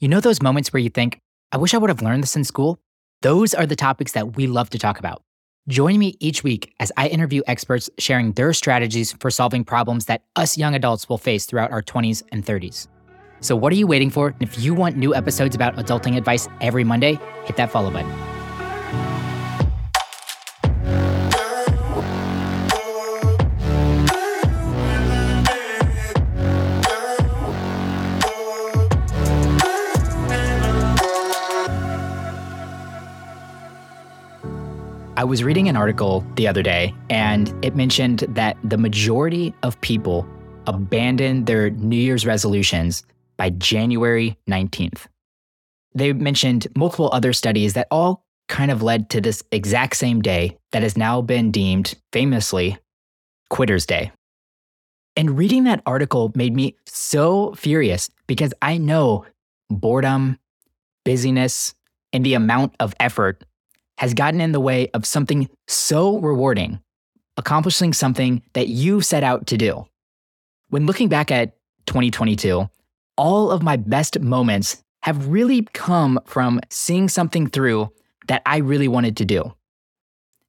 You know those moments where you think, I wish I would have learned this in school? Those are the topics that we love to talk about. Join me each week as I interview experts sharing their strategies for solving problems that us young adults will face throughout our 20s and 30s. So, what are you waiting for? If you want new episodes about adulting advice every Monday, hit that follow button. I was reading an article the other day, and it mentioned that the majority of people abandon their New Year's resolutions by January 19th. They mentioned multiple other studies that all kind of led to this exact same day that has now been deemed famously Quitter's Day. And reading that article made me so furious because I know boredom, busyness, and the amount of effort has gotten in the way of something so rewarding, accomplishing something that you set out to do. When looking back at 2022, all of my best moments have really come from seeing something through that I really wanted to do.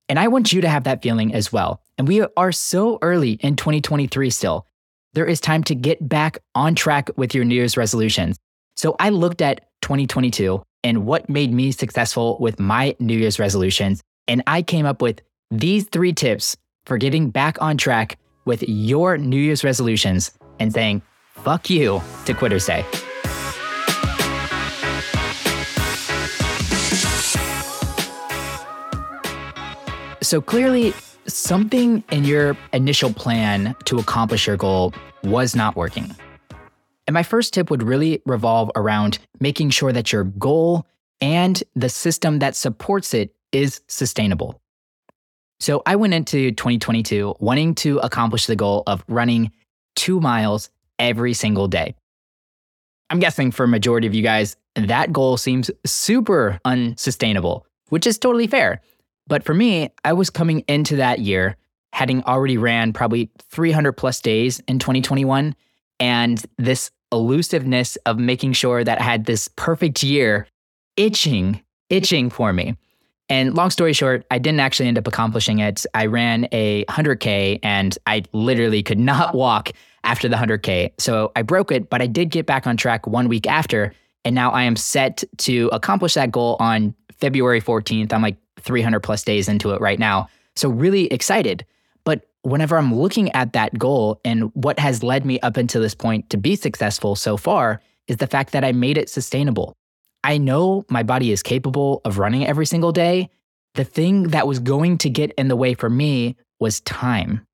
And I want you to have that feeling as well. And we are so early in 2023 still. There is time to get back on track with your New Year's resolutions. So I looked at 2022 and what made me successful with my New Year's resolutions. And I came up with these three tips for getting back on track with your New Year's resolutions and saying, fuck you to Quitter's Day. So clearly, something in your initial plan to accomplish your goal was not working. And my first tip would really revolve around making sure that your goal and the system that supports it is sustainable. So I went into 2022 wanting to accomplish the goal of running two miles every single day. I'm guessing for a majority of you guys, that goal seems super unsustainable, which is totally fair. But for me, I was coming into that year having already ran probably 300 plus days in 2021. And this elusiveness of making sure that I had this perfect year itching, itching for me. And long story short, I didn't actually end up accomplishing it. I ran a 100K and I literally could not walk after the 100K. So I broke it, but I did get back on track one week after. And now I am set to accomplish that goal on February 14th. I'm like 300 plus days into it right now. So really excited whenever I'm looking at that goal and what has led me up until this point to be successful so far is the fact that I made it sustainable. I know my body is capable of running every single day. The thing that was going to get in the way for me was time.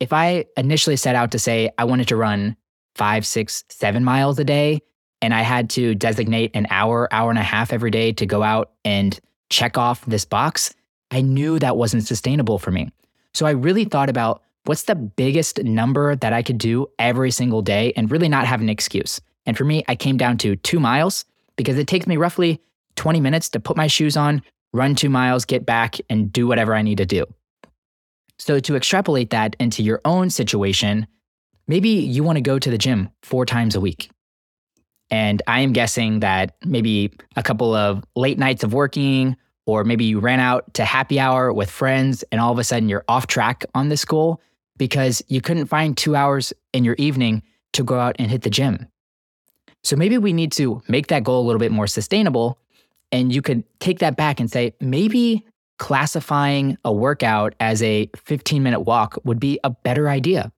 If I initially set out to say I wanted to run five, six, seven miles a day, and I had to designate an hour, hour and a half every day to go out and check off this box, I knew that wasn't sustainable for me. So I really thought about what's the biggest number that I could do every single day and really not have an excuse. And for me, I came down to two miles because it takes me roughly 20 minutes to put my shoes on, run two miles, get back, and do whatever I need to do. So, to extrapolate that into your own situation, maybe you want to go to the gym four times a week. And I am guessing that maybe a couple of late nights of working or maybe you ran out to happy hour with friends and all of a sudden you're off track on this goal because you couldn't find two hours in your evening to go out and hit the gym. So maybe we need to make that goal a little bit more sustainable. And you could take that back and say, maybe classifying a workout as a 15 minute walk would be a better idea.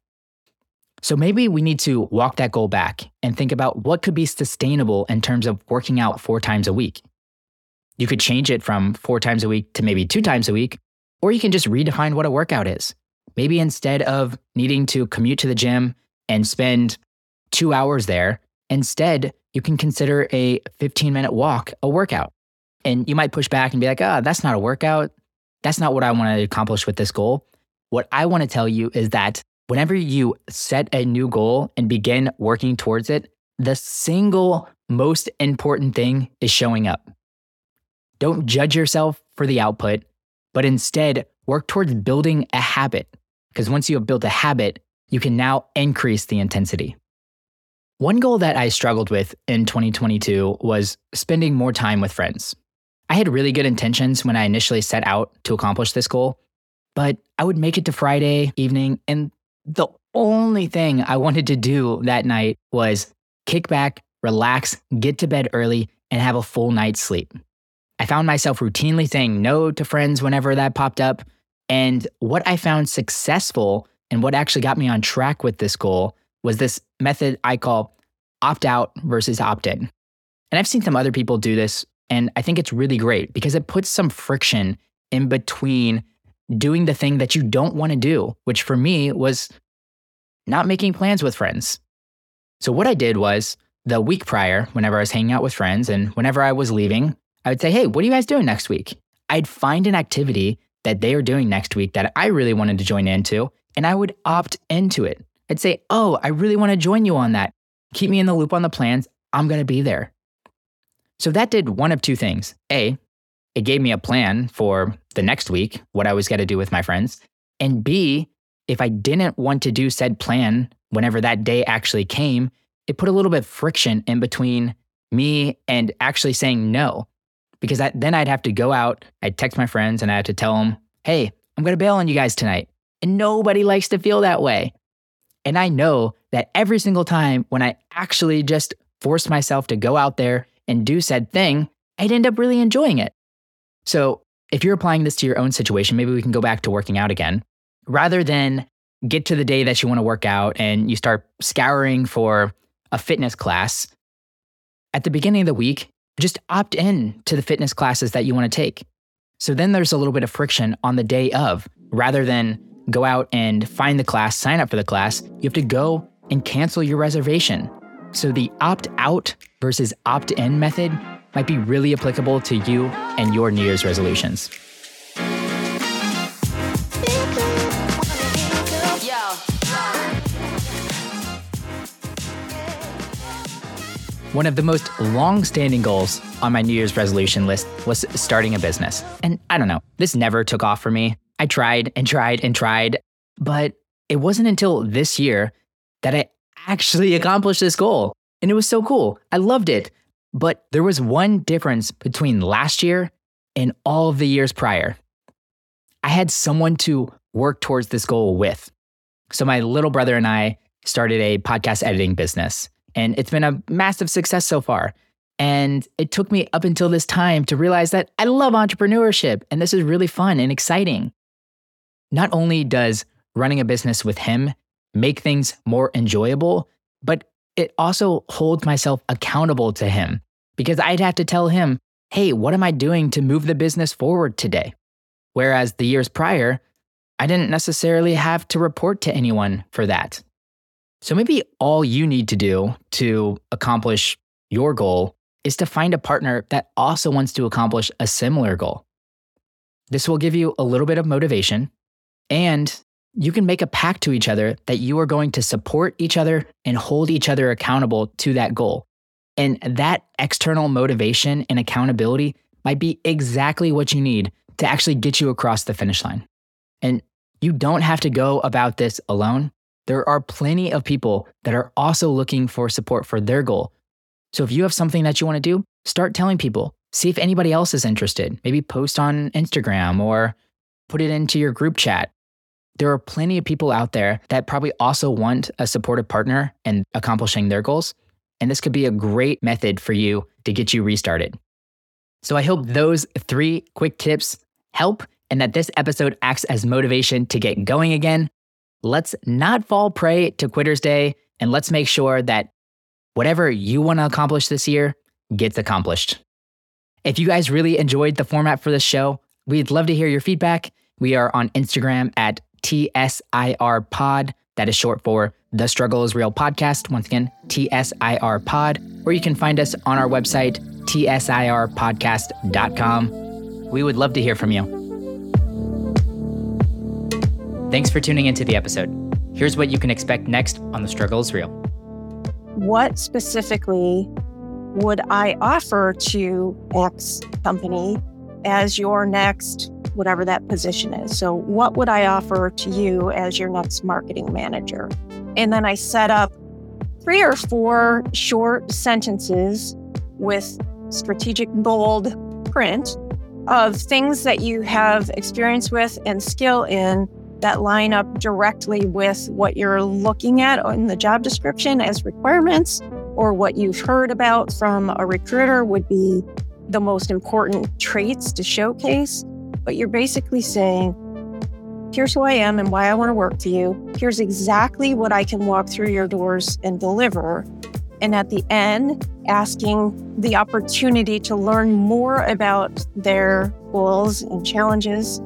So maybe we need to walk that goal back and think about what could be sustainable in terms of working out four times a week. You could change it from four times a week to maybe two times a week, or you can just redefine what a workout is. Maybe instead of needing to commute to the gym and spend two hours there, instead, you can consider a 15 minute walk a workout. And you might push back and be like, ah, oh, that's not a workout. That's not what I want to accomplish with this goal. What I want to tell you is that whenever you set a new goal and begin working towards it, the single most important thing is showing up. Don't judge yourself for the output, but instead work towards building a habit. Because once you have built a habit, you can now increase the intensity. One goal that I struggled with in 2022 was spending more time with friends. I had really good intentions when I initially set out to accomplish this goal, but I would make it to Friday evening, and the only thing I wanted to do that night was kick back, relax, get to bed early, and have a full night's sleep. I found myself routinely saying no to friends whenever that popped up. And what I found successful and what actually got me on track with this goal was this method I call opt out versus opt in. And I've seen some other people do this, and I think it's really great because it puts some friction in between doing the thing that you don't want to do, which for me was not making plans with friends. So, what I did was the week prior, whenever I was hanging out with friends and whenever I was leaving, I would say, Hey, what are you guys doing next week? I'd find an activity that they are doing next week that I really wanted to join into, and I would opt into it. I'd say, Oh, I really want to join you on that. Keep me in the loop on the plans. I'm going to be there. So that did one of two things. A, it gave me a plan for the next week, what I was going to do with my friends. And B, if I didn't want to do said plan whenever that day actually came, it put a little bit of friction in between me and actually saying no. Because I, then I'd have to go out, I'd text my friends and I had to tell them, hey, I'm going to bail on you guys tonight. And nobody likes to feel that way. And I know that every single time when I actually just forced myself to go out there and do said thing, I'd end up really enjoying it. So if you're applying this to your own situation, maybe we can go back to working out again. Rather than get to the day that you want to work out and you start scouring for a fitness class, at the beginning of the week, just opt in to the fitness classes that you want to take. So then there's a little bit of friction on the day of rather than go out and find the class, sign up for the class, you have to go and cancel your reservation. So the opt out versus opt in method might be really applicable to you and your New Year's resolutions. One of the most long standing goals on my New Year's resolution list was starting a business. And I don't know, this never took off for me. I tried and tried and tried, but it wasn't until this year that I actually accomplished this goal. And it was so cool. I loved it. But there was one difference between last year and all of the years prior. I had someone to work towards this goal with. So my little brother and I started a podcast editing business, and it's been a massive success so far. And it took me up until this time to realize that I love entrepreneurship and this is really fun and exciting. Not only does running a business with him make things more enjoyable, but it also holds myself accountable to him because I'd have to tell him, hey, what am I doing to move the business forward today? Whereas the years prior, I didn't necessarily have to report to anyone for that. So maybe all you need to do to accomplish your goal is to find a partner that also wants to accomplish a similar goal. This will give you a little bit of motivation and you can make a pact to each other that you are going to support each other and hold each other accountable to that goal. And that external motivation and accountability might be exactly what you need to actually get you across the finish line. And you don't have to go about this alone. There are plenty of people that are also looking for support for their goal. So if you have something that you want to do, start telling people. See if anybody else is interested. Maybe post on Instagram or put it into your group chat there are plenty of people out there that probably also want a supportive partner in accomplishing their goals. And this could be a great method for you to get you restarted. So I hope those three quick tips help and that this episode acts as motivation to get going again. Let's not fall prey to Quitter's Day and let's make sure that whatever you want to accomplish this year gets accomplished. If you guys really enjoyed the format for this show, we'd love to hear your feedback. We are on Instagram at TSIR Pod. That is short for The Struggle is Real Podcast. Once again, TSIR Pod. Or you can find us on our website, tsirpodcast.com. We would love to hear from you. Thanks for tuning into the episode. Here's what you can expect next on The Struggle is Real. What specifically would I offer to X company as your next whatever that position is. So, what would I offer to you as your next marketing manager? And then I set up three or four short sentences with strategic bold print of things that you have experience with and skill in that line up directly with what you're looking at in the job description as requirements or what you've heard about from a recruiter would be the most important traits to showcase. But you're basically saying, here's who I am and why I want to work for you. Here's exactly what I can walk through your doors and deliver. And at the end, asking the opportunity to learn more about their goals and challenges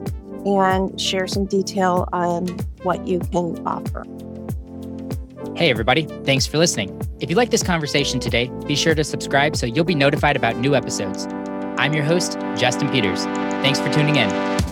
and share some detail on what you can offer. Hey, everybody. Thanks for listening. If you like this conversation today, be sure to subscribe so you'll be notified about new episodes. I'm your host, Justin Peters. Thanks for tuning in.